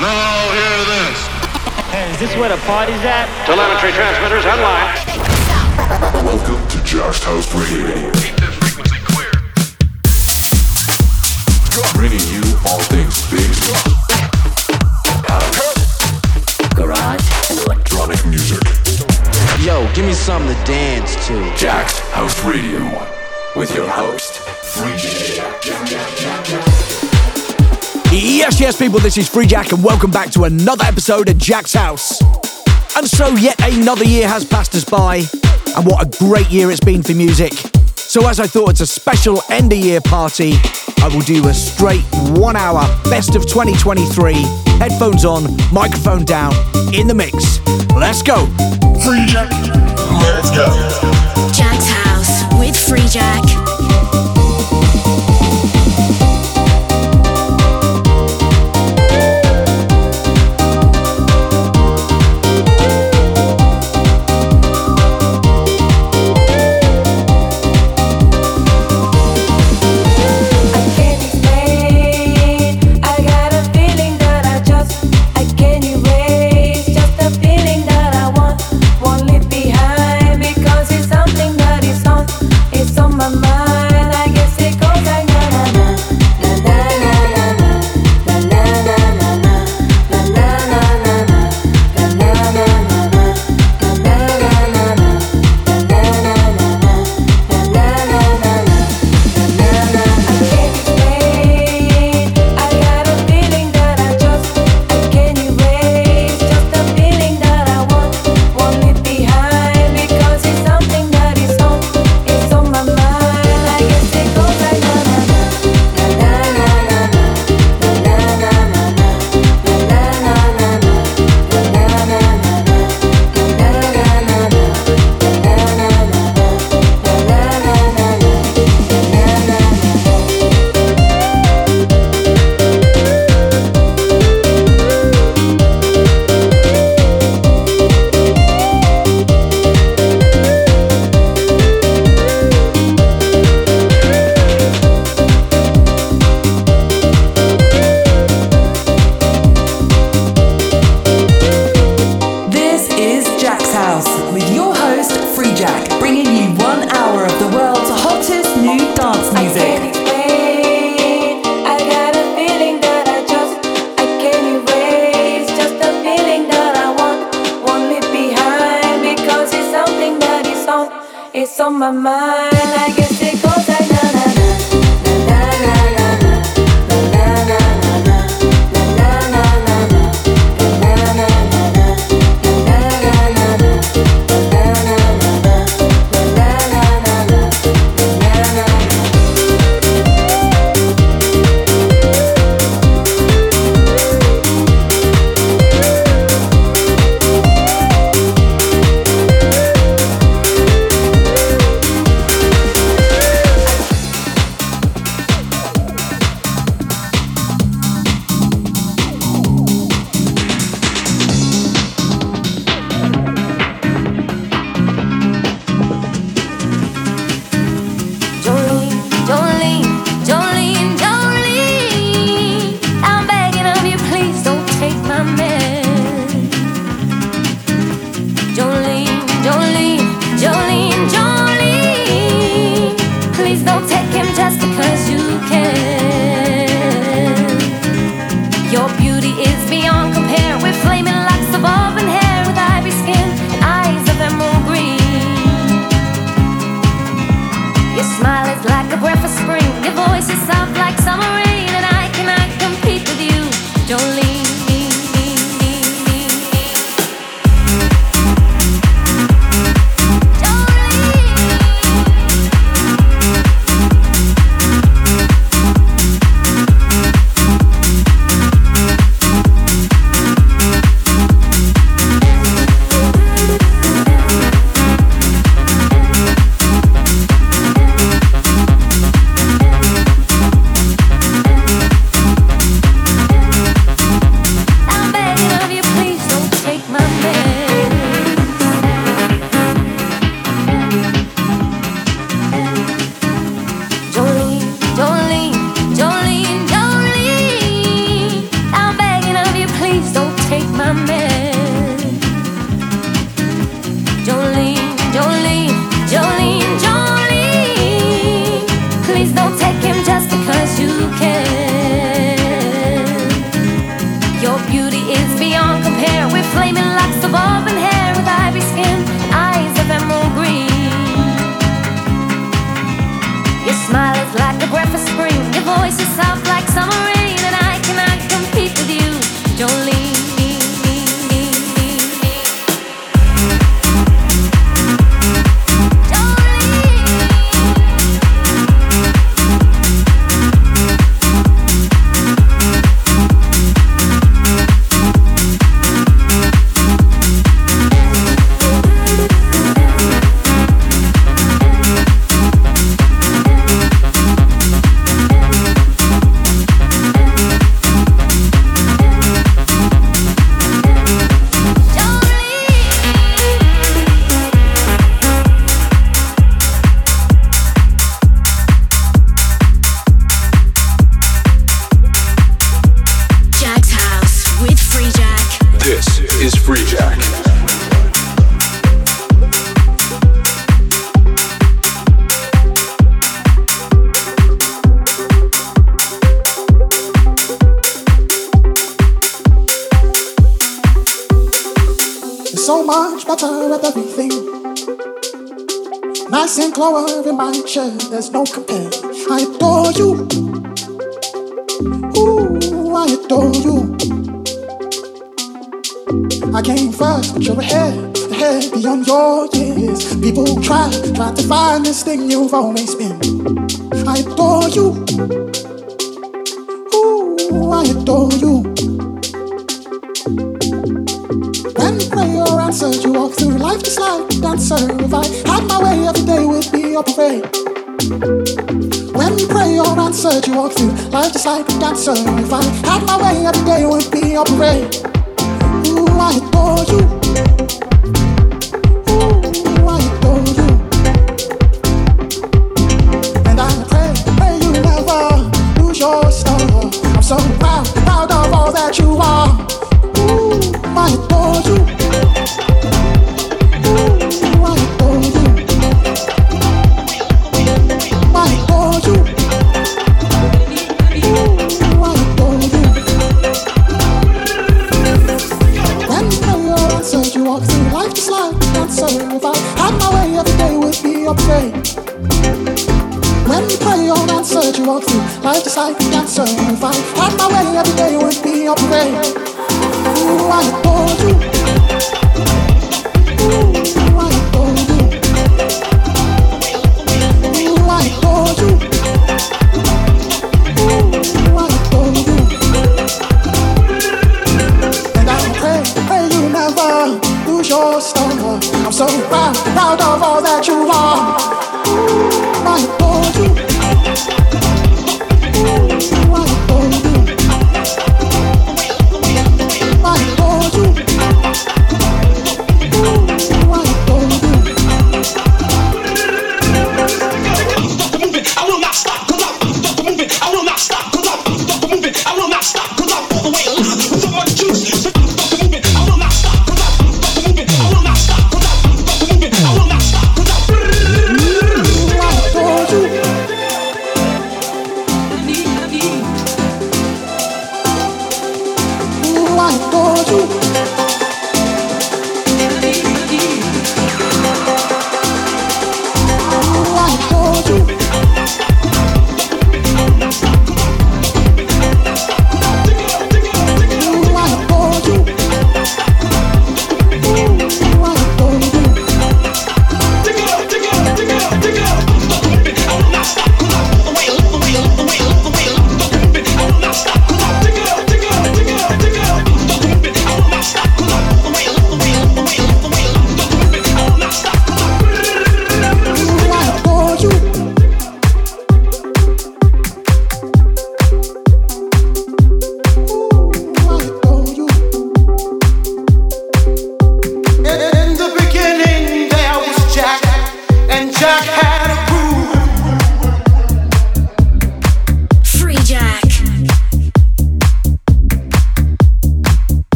Now hear this. Hey, is this where the party's at? Telemetry transmitters online. Welcome to Just House Radio. Keep this frequency clear. Bringing you all things bass, Garage and electronic music. Yo, give me something to dance to. Jak's House Radio with your host, Free J. Yes, yes, people, this is Freejak, and welcome back to another episode of Jak's House. And so, yet another year has passed us by, and what a great year it's been for music. So, as I thought it's a special end of year party, I will do a straight one hour best of 2023, headphones on, microphone down, in the mix. Let's go. Freejak. Let's go. Jak's house with Freejak.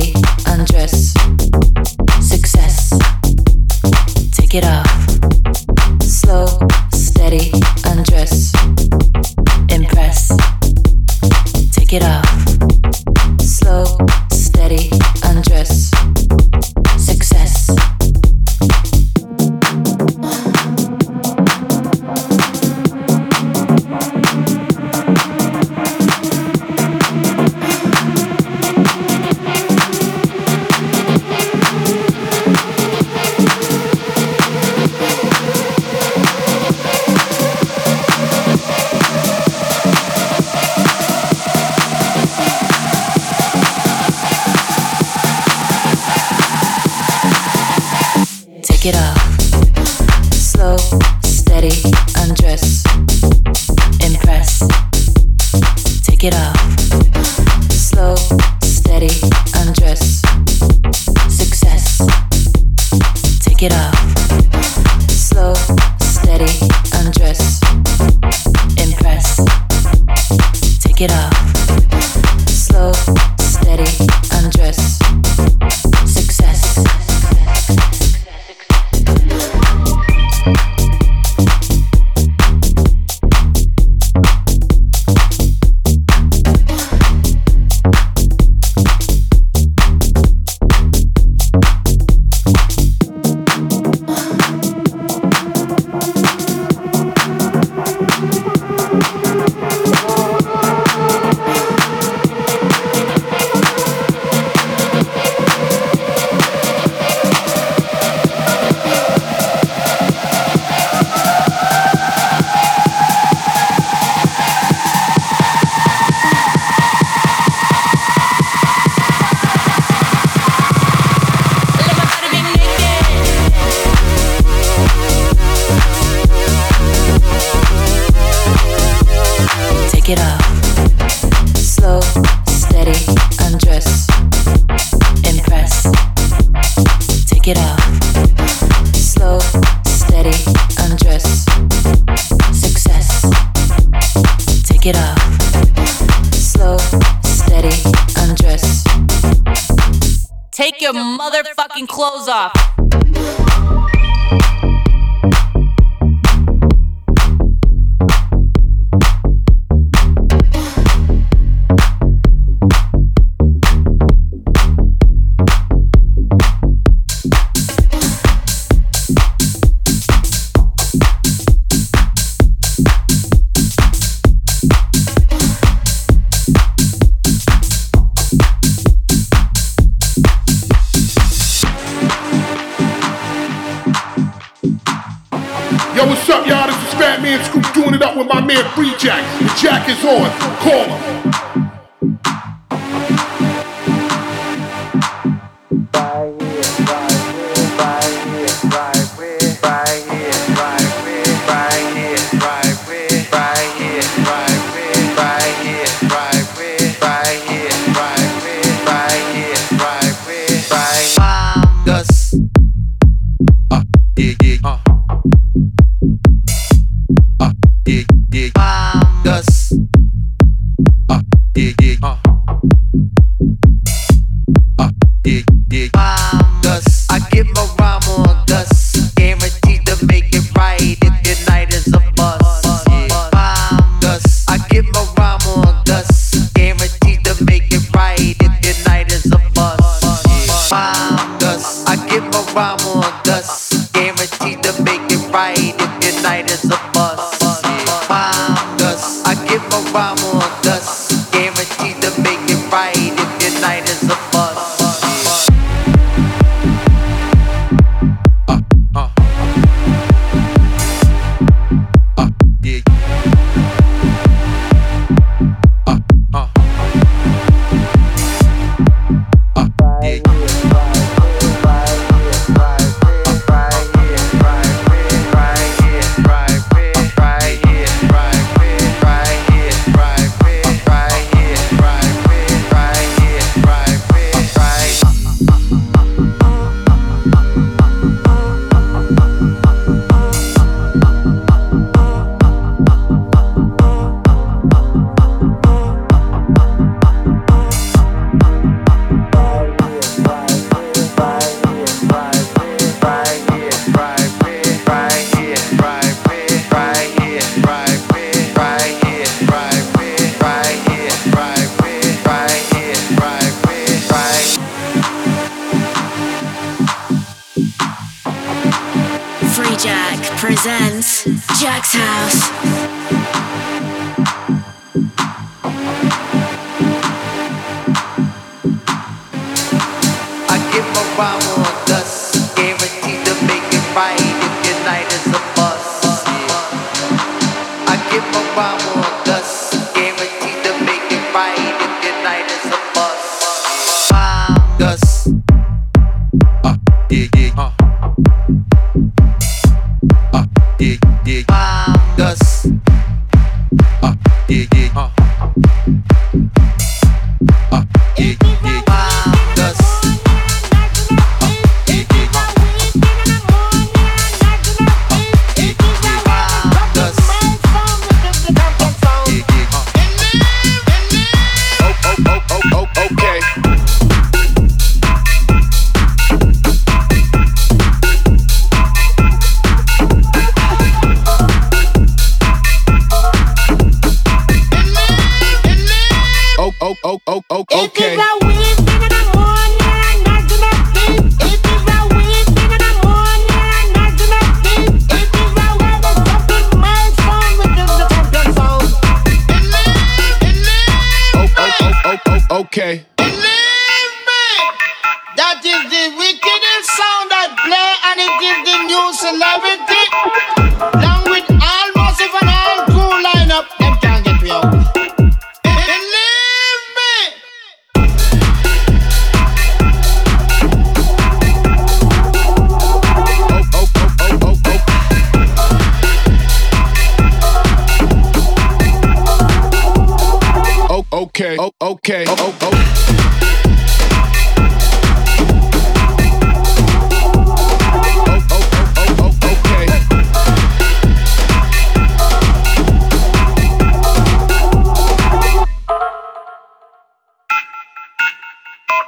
Steady, undress. Success. Take it off. Take your motherfucking clothes off. Is on. Well,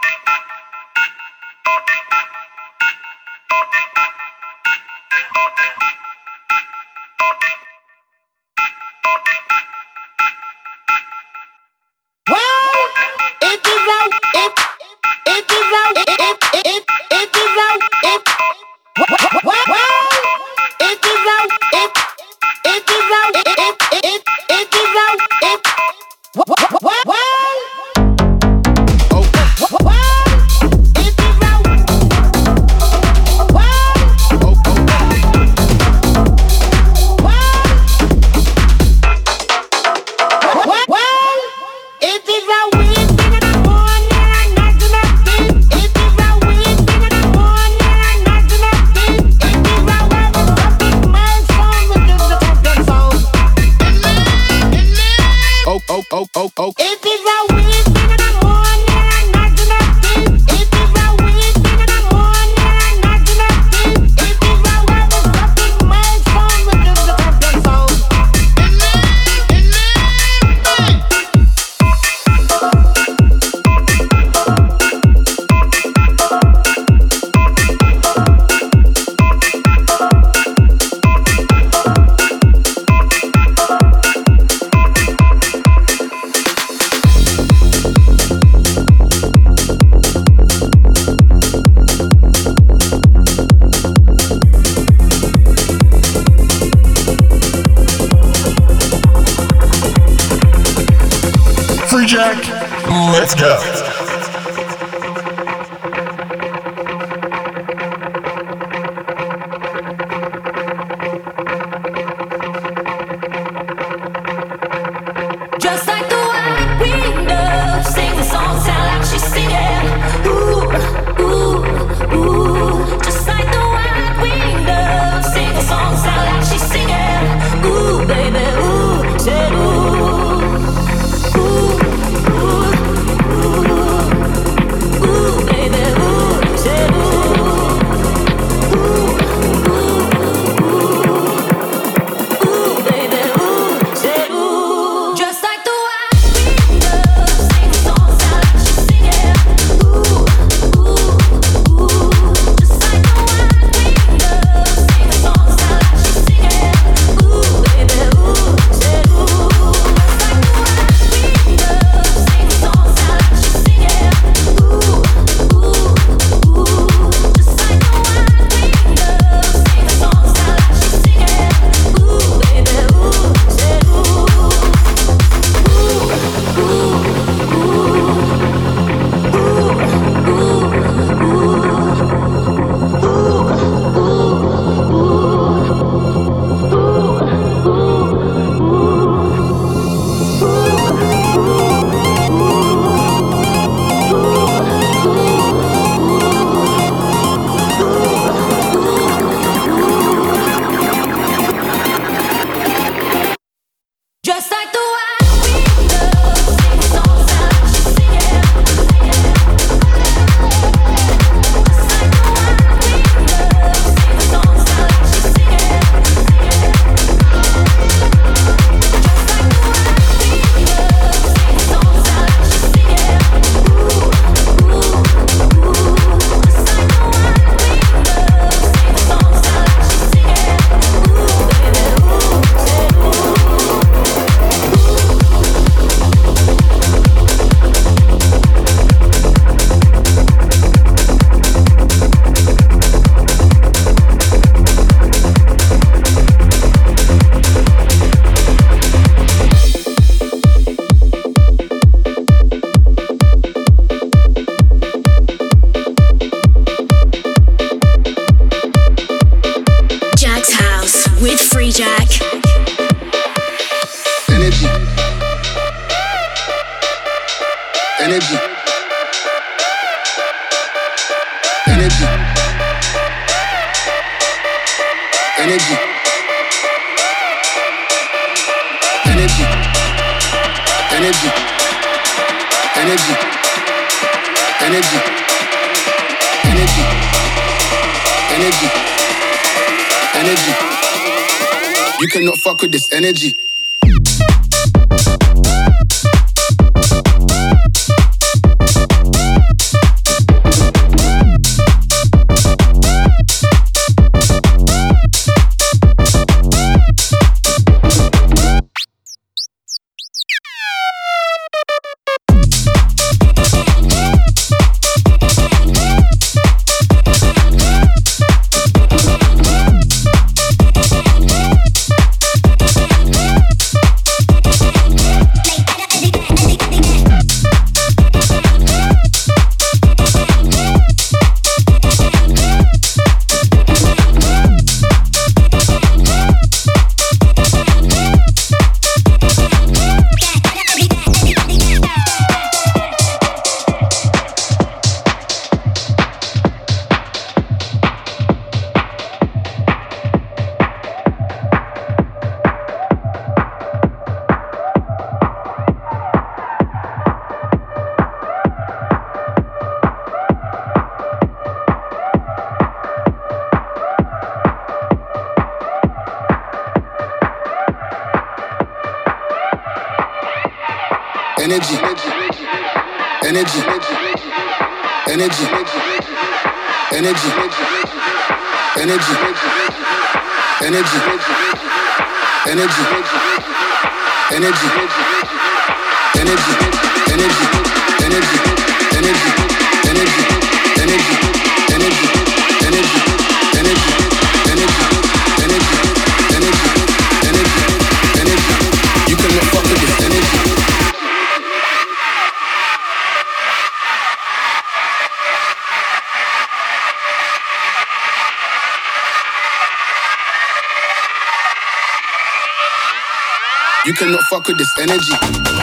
with this energy.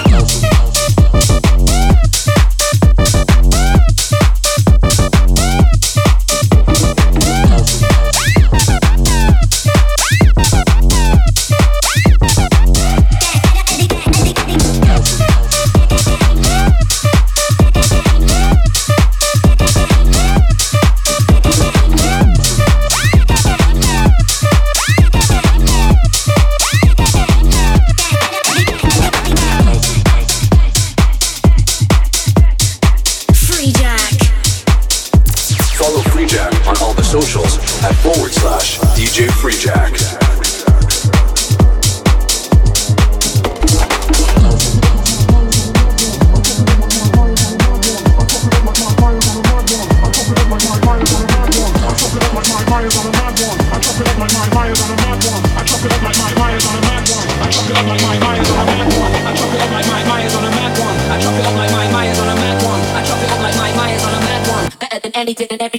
Follow Freejak on all the socials at forward slash DJ Freejak.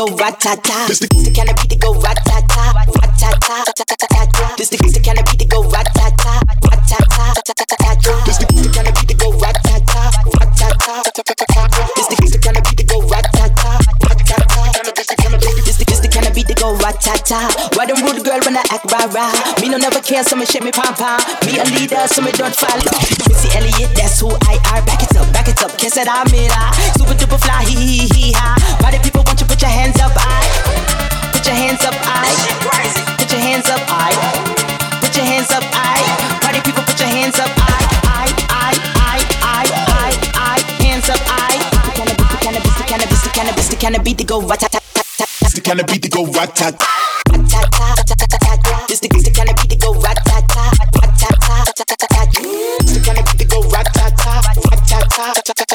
go ratata. This the kind of beat that go ratata, ratata, ratata. This the kind of beat that go ratata, ratata, ratata. This the kind of beat that go ratata, ratata, ratata. This the kind of beat that go ratata, ratata. This the kind of beat that go ratata. Why them rude girl when I act rah rah? Me no never care, so me shake me pom pom. Me a leader, so me don't follow. Missy Elliott, that's who I are. Back it up, back it up, can't say that I'm it. kind of beat to go rat tat tat. It's the kind of beat to go rat tat. This the kind of beat to go rat tat tat. It's the kind of beat to go rat tat tat. Rat tat tat.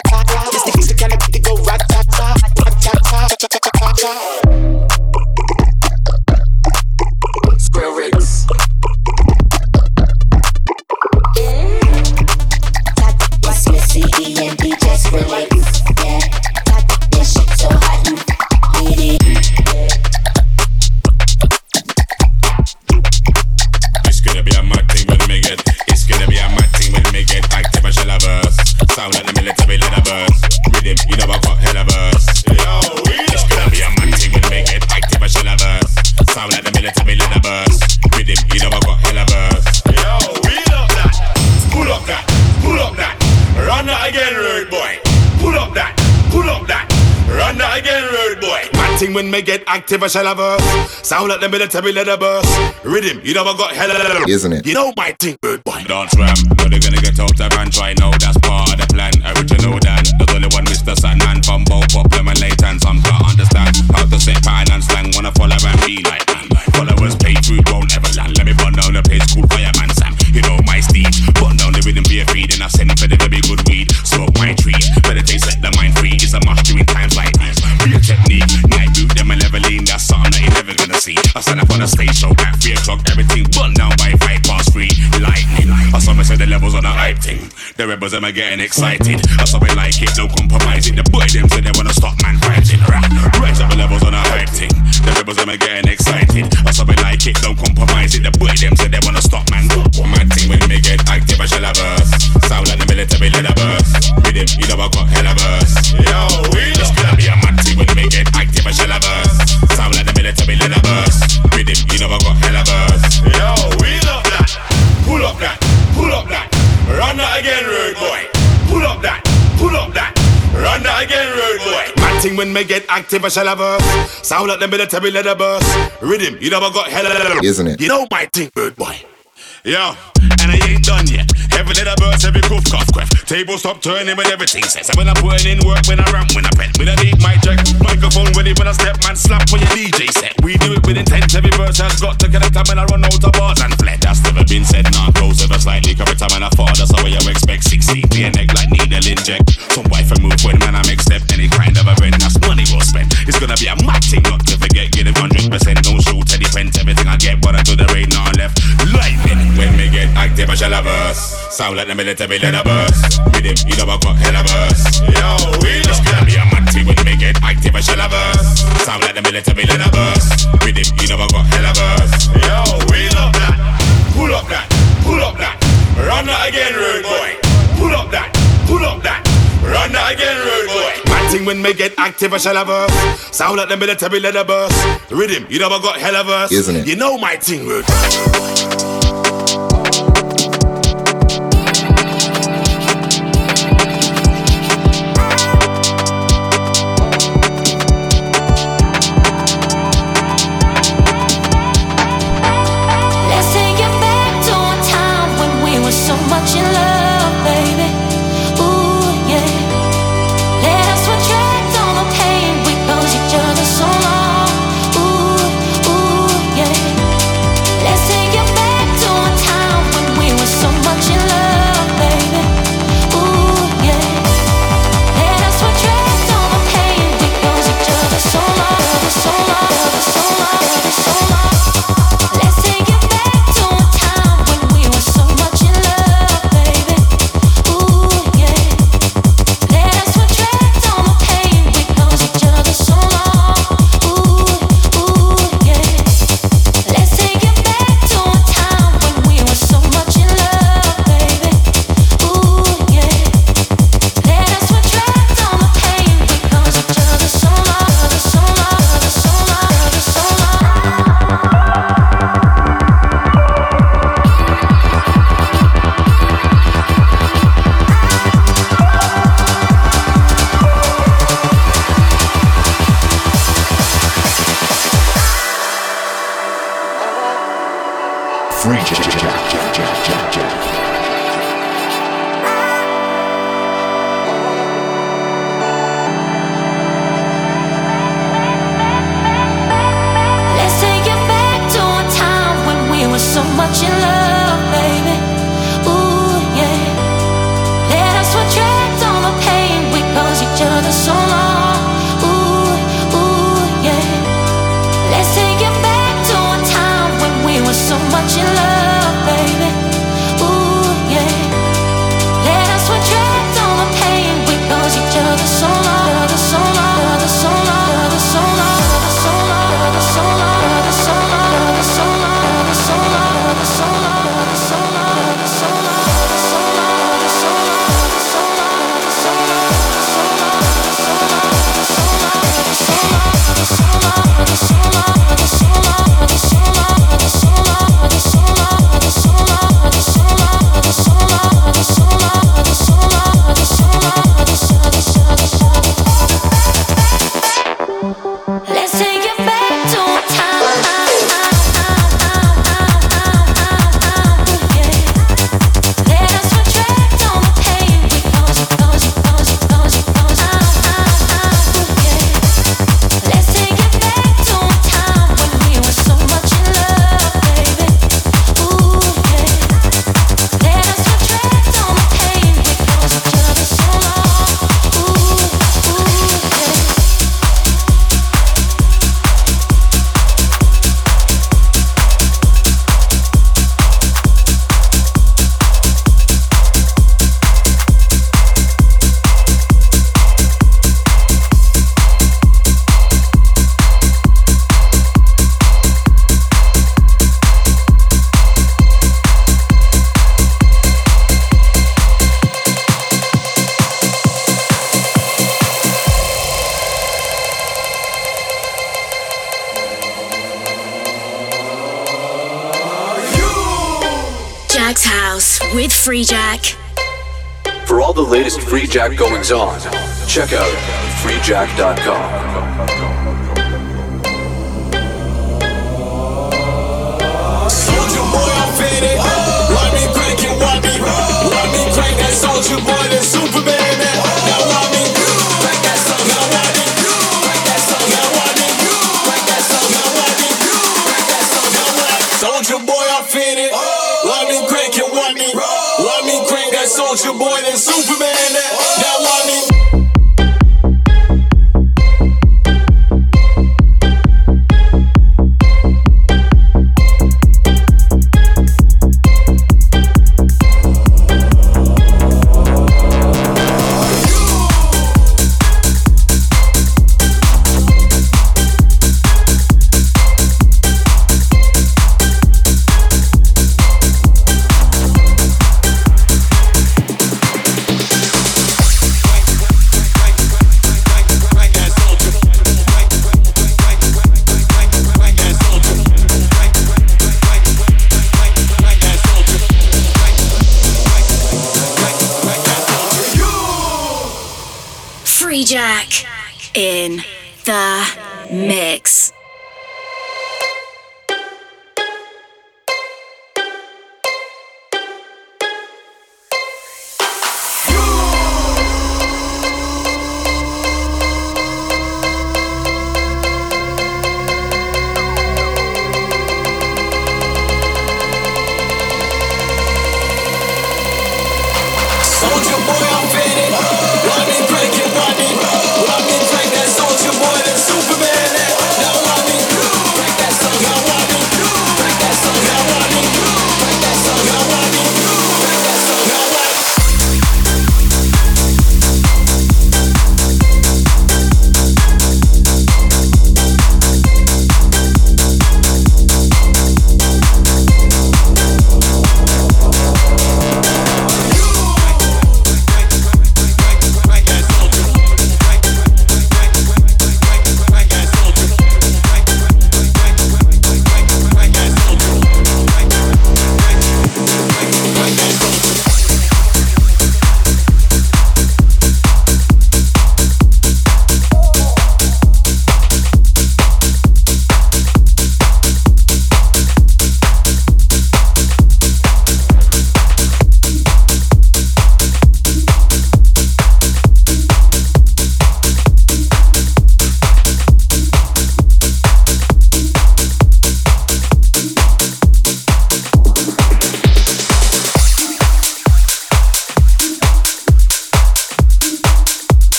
Thing when me get active, I shall have a sound like the military leather burst. Rhythm, you know I got hella, Isn't it? You know my thing, bird boy. Dance ram, know they're gonna get out of hand right now. That's part of the plan. Original Dan, there's only one Mr. Sandman from both Problem and Leighton. Some can't understand how to set pattern and slang. Wanna follow and be like man. Followers pay food won't ever land. Let me burn down the place called Fireman Sam. You know my steed. Burn down the rhythm be a feed and I send stand up on a stage show at 3 o'clock. Everything burn down by 5 past 3. Lightning. I saw me say the levels on the hype thing. The rebels are getting excited. I saw me like it, no compromising. The boy them say they wanna stop man fighting. Right, up the levels on the hype thing. The rebels are getting excited. I saw me like it, no compromising. The boy them say they wanna stop man. Mad thing when me get active, I shall have us. Sound like the military leather burst. With him, you know I got hella burst. Yo, we just gonna be a thing when me get active, I shall have us. Sound like the military leather burst. With him, you know I got hella burst. Yo, we love that. Pull up that, pull up that. Run that again, road boy. Pull up that, pull up that. Run that again, road boy. Mad thing when me get active, I shall have us. Sound like the military leather burst. Rhythm, you know I got hella. Isn't it? You know my thing, bird boy. Yo, and I ain't done yet. Heavy leather burst, every cough, cough, cough. Table stop turning when everything says. And when I'm putting in work, when I ramp, when I pet. when I deep my jack, microphone ready when I step, man, slap for your DJ set. We do it with intent, every verse has got to connect. And when I run out of bars and fled, that's never been said. Nah, close ever slightly, every time and I fall, that's how you expect. 16 be a neck like needle inject. Some wife and move when man I make step, any kind of event, that's money well spent. It's gonna be a mad thing, not to forget, get it 100%. Don't shoot any pence, everything I get, but I do the rain now left. Lightning, when we get active, I shall have us. Sound like the military leather burst. With him, you know I got hella burst. Yo, we just gonna be a mad thing when me get active, I shall have us. Sound like the military leather burst. With him, you know I got hella burst. Yo, we love that. Pull up that, pull up that. Run that again, road boy. Pull up that, pull up that. Run that again, road boy. Mad thing when me get active, I shall us. Sound like the military leather burst. Rhythm, you know I got hella verse. Isn't it? You know my thing, road. Jack goings on. Check out freejak.com. Soldier boy, I'm faded. Let me crank and why me? Let me crank that soldier boy that's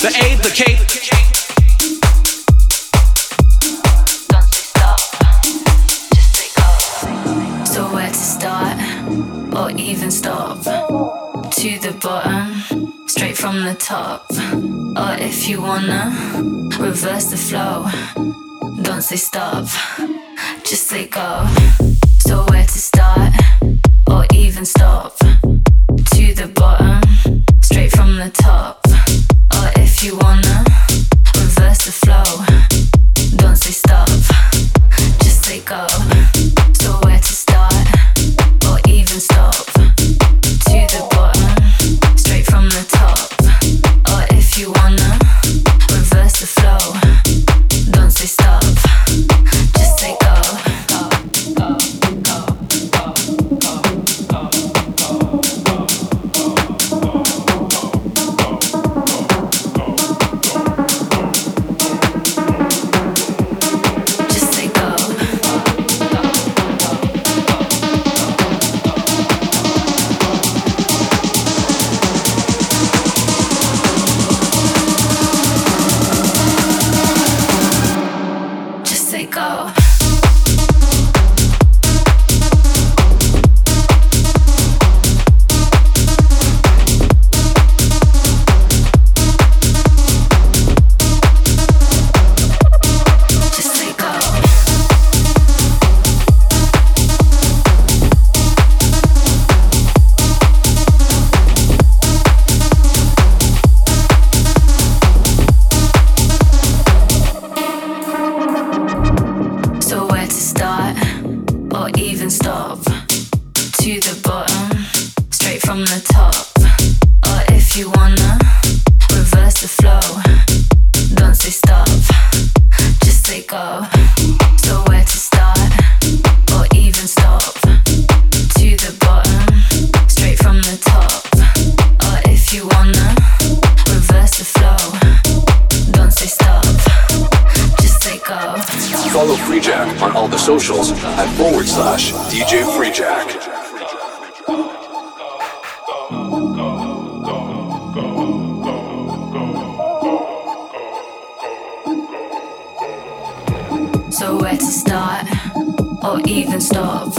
the A, the K. So where to start or even stop? To the bottom, straight from the top. Or if you wanna reverse the flow, don't say stop, just say go. So where to start or even stop? To the bottom, straight from the top. socials at forward slash DJ Freejak. So where to start or even stop?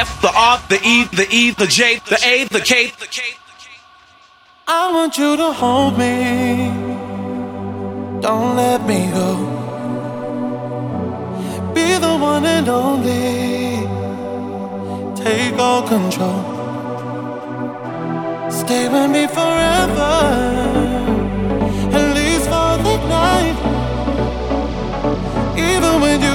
F, the R, the E, the E, the J, the A, the K. I want you to hold me. Don't let me go. Be the one and only. Take all control. Stay with me forever. At least for the night. Even when you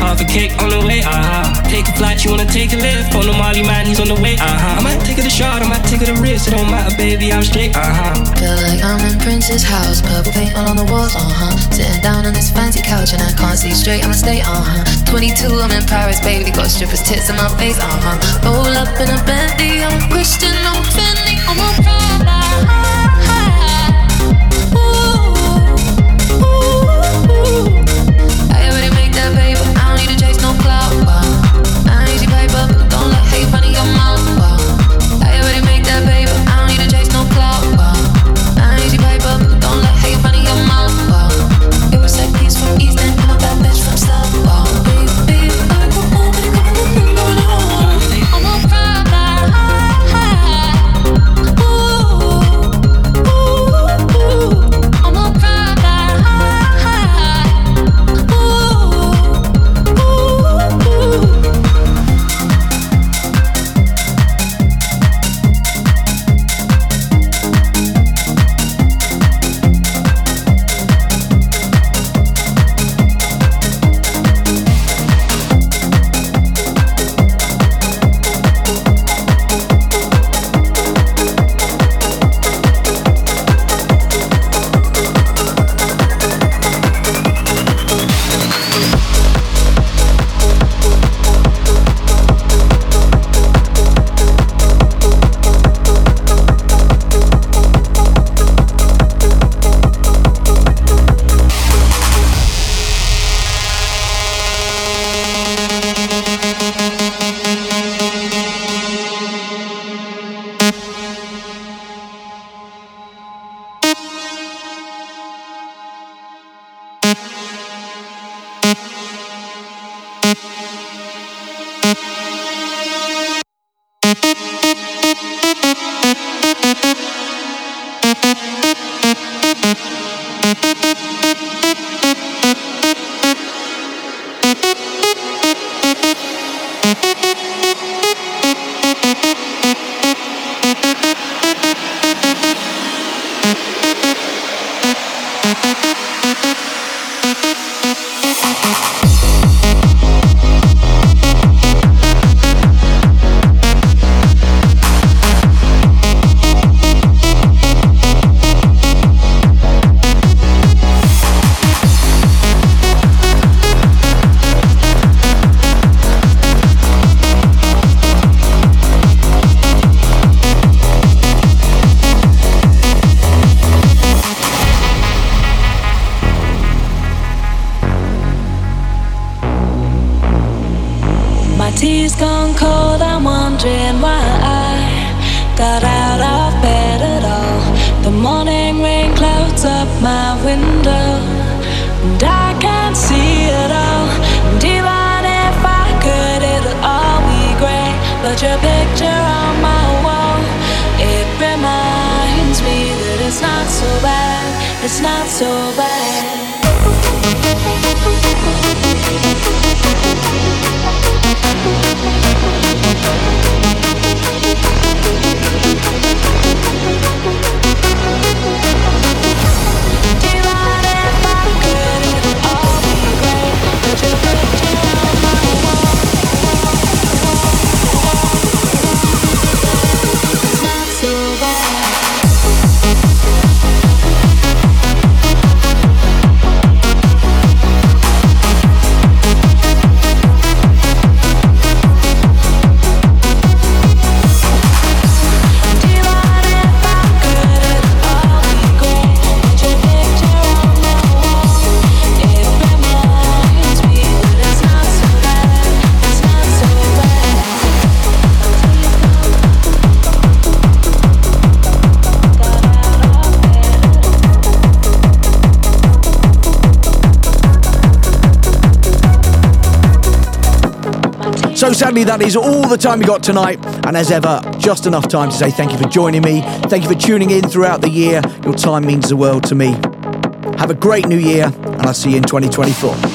Half a cake on the way, uh-huh. Take a flight, you wanna take a lift. On the Molly man, he's on the way, uh-huh. I might take it a shot, I might take it a risk. It don't matter, baby, I'm straight, uh-huh. Feel like I'm in Prince's house, purple paint all on the walls, uh huh. Sitting down on this fancy couch and I can't see straight, I'ma stay, uh huh. 22, I'm in Paris, baby, got strippers' tits in my face, uh huh. Roll up in a Bentley, I'm Christian, I'm Fendi, I'm a Prada. That is all the time we got tonight. And as ever, just enough time to say thank you for joining me. Thank you for tuning in throughout the year. Your time means the world to me. Have a great new year, and I'll see you in 2024.